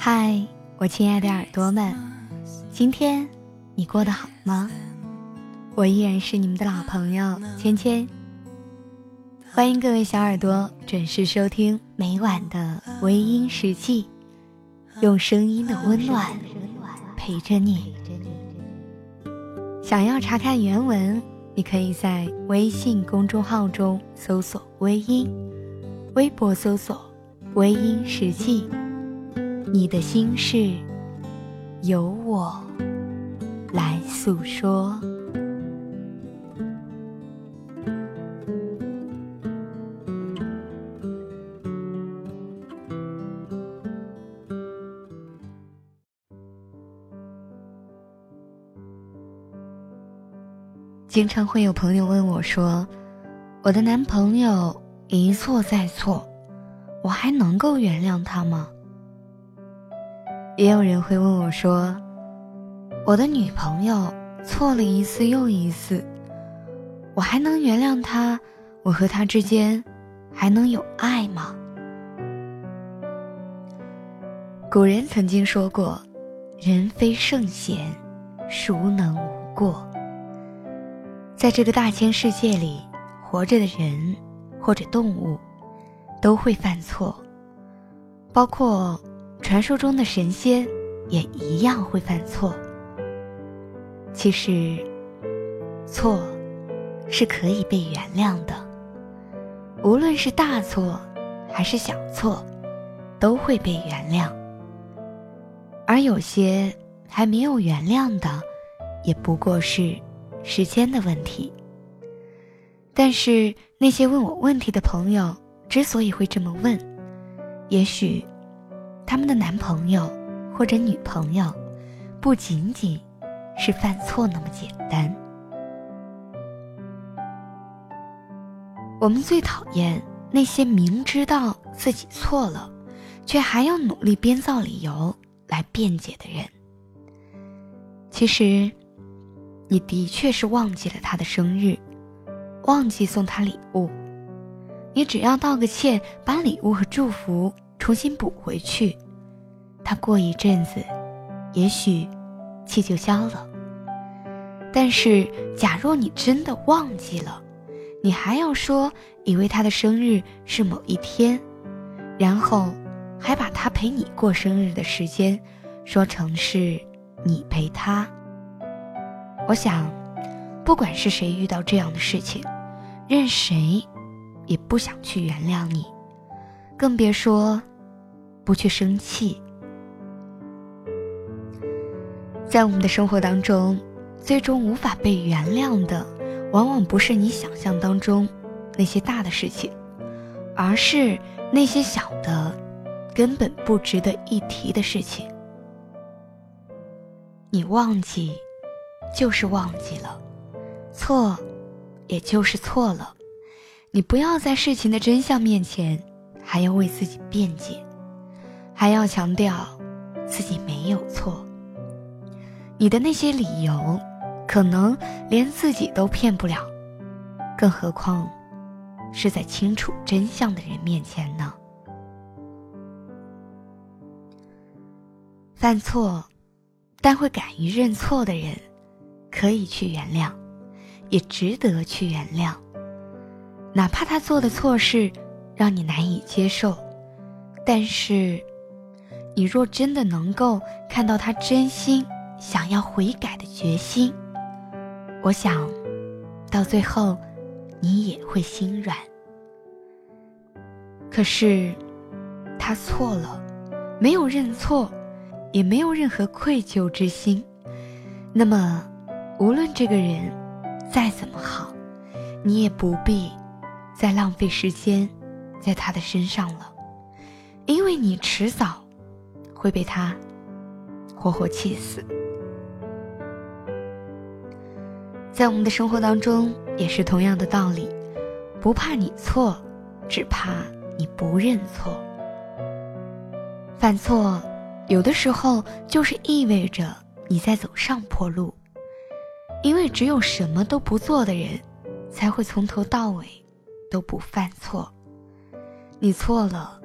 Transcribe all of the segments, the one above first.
嗨，我亲爱的耳朵们，今天你过得好吗？我依然是你们的老朋友芊芊。欢迎各位小耳朵准时收听每晚的微音时记，用声音的温暖陪着你。想要查看原文，你可以在微信公众号中搜索“微音”，微博搜索“微音时记”。你的心事，由我来诉说。经常会有朋友问我说：“我的男朋友一错再错，我还能够原谅他吗？”也有人会问我说：“我的女朋友错了一次又一次，我还能原谅她？我和她之间还能有爱吗？”古人曾经说过：“人非圣贤，孰能无过？”在这个大千世界里，活着的人或者动物都会犯错，包括。传说中的神仙也一样会犯错。其实，错是可以被原谅的，无论是大错还是小错，都会被原谅。而有些还没有原谅的，也不过是时间的问题。但是那些问我问题的朋友之所以会这么问，也许。他们的男朋友或者女朋友，不仅仅是犯错那么简单。我们最讨厌那些明知道自己错了，却还要努力编造理由来辩解的人。其实，你的确是忘记了他的生日，忘记送他礼物，你只要道个歉，把礼物和祝福。重新补回去，他过一阵子，也许气就消了。但是，假若你真的忘记了，你还要说以为他的生日是某一天，然后还把他陪你过生日的时间说成是你陪他。我想，不管是谁遇到这样的事情，任谁也不想去原谅你。更别说不去生气。在我们的生活当中，最终无法被原谅的，往往不是你想象当中那些大的事情，而是那些小的、根本不值得一提的事情。你忘记，就是忘记了；错，也就是错了。你不要在事情的真相面前。还要为自己辩解，还要强调自己没有错。你的那些理由，可能连自己都骗不了，更何况是在清楚真相的人面前呢？犯错，但会敢于认错的人，可以去原谅，也值得去原谅，哪怕他做的错事。让你难以接受，但是，你若真的能够看到他真心想要悔改的决心，我想，到最后，你也会心软。可是，他错了，没有认错，也没有任何愧疚之心，那么，无论这个人再怎么好，你也不必再浪费时间。在他的身上了，因为你迟早会被他活活气死。在我们的生活当中也是同样的道理，不怕你错，只怕你不认错。犯错有的时候就是意味着你在走上坡路，因为只有什么都不做的人，才会从头到尾都不犯错。你错了，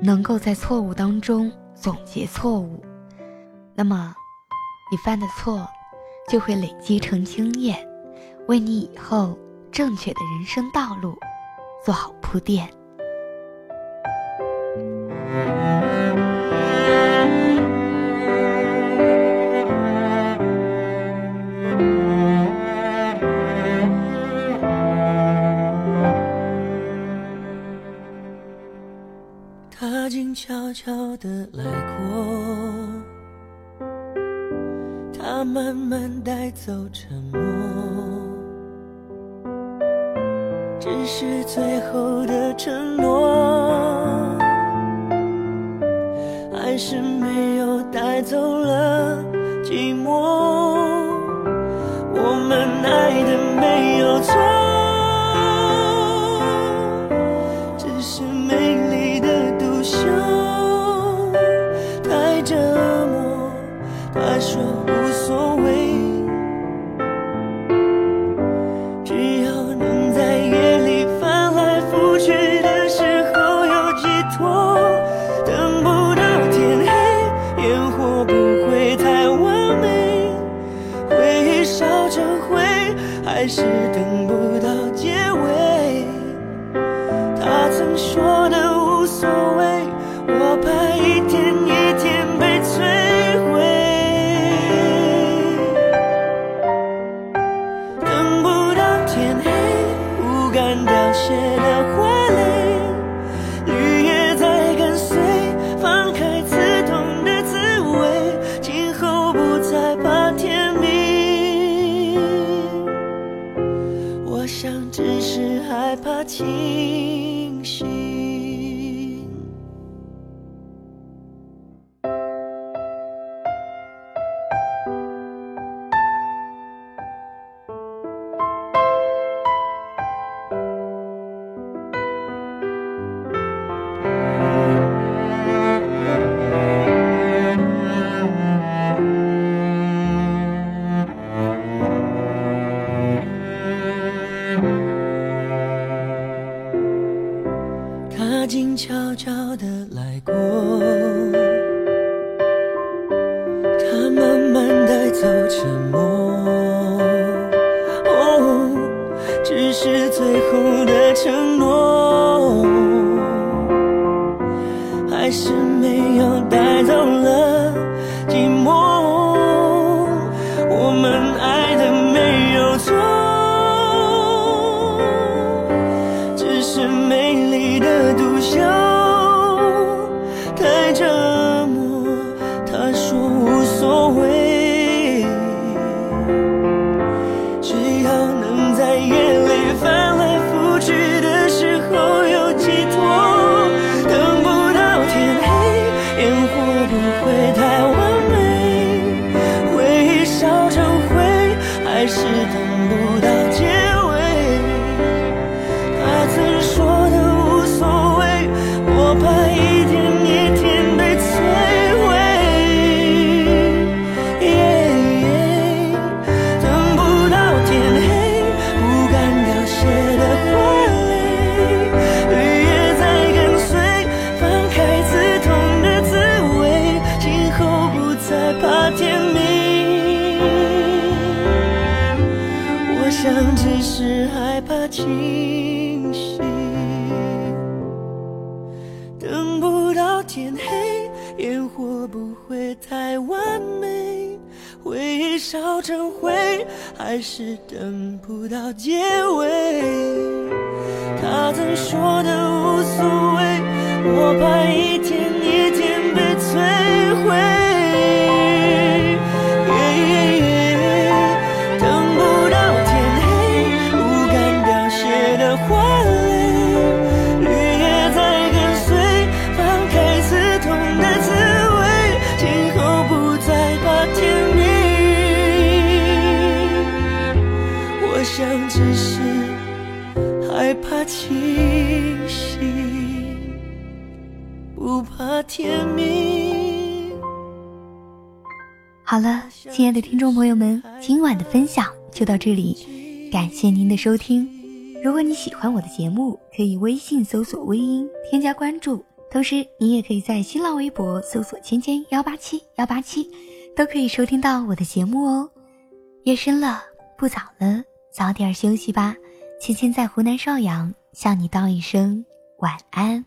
能够在错误当中总结错误那么你犯的错就会累积成经验为你以后正确的人生道路做好铺垫。悄悄的来过他慢慢带走沉默只是最后的承诺还是没有带走了寂寞。我们爱的没有错心静悄悄的来过，他慢慢带走沉默。哦，只是最后的承诺。星星等不到天黑，烟火不会太完美，回忆烧成灰，还是等不到结尾，他曾说的无所谓，我怕一天。甜蜜。好了，亲爱的听众朋友们，今晚的分享就到这里，感谢您的收听。如果你喜欢我的节目，可以微信搜索“微音”添加关注，同时你也可以在新浪微博搜索“芊芊幺八七幺八七”，都可以收听到我的节目哦。夜深了，不早了，早点休息吧。芊芊在湖南邵阳向你道一声晚安。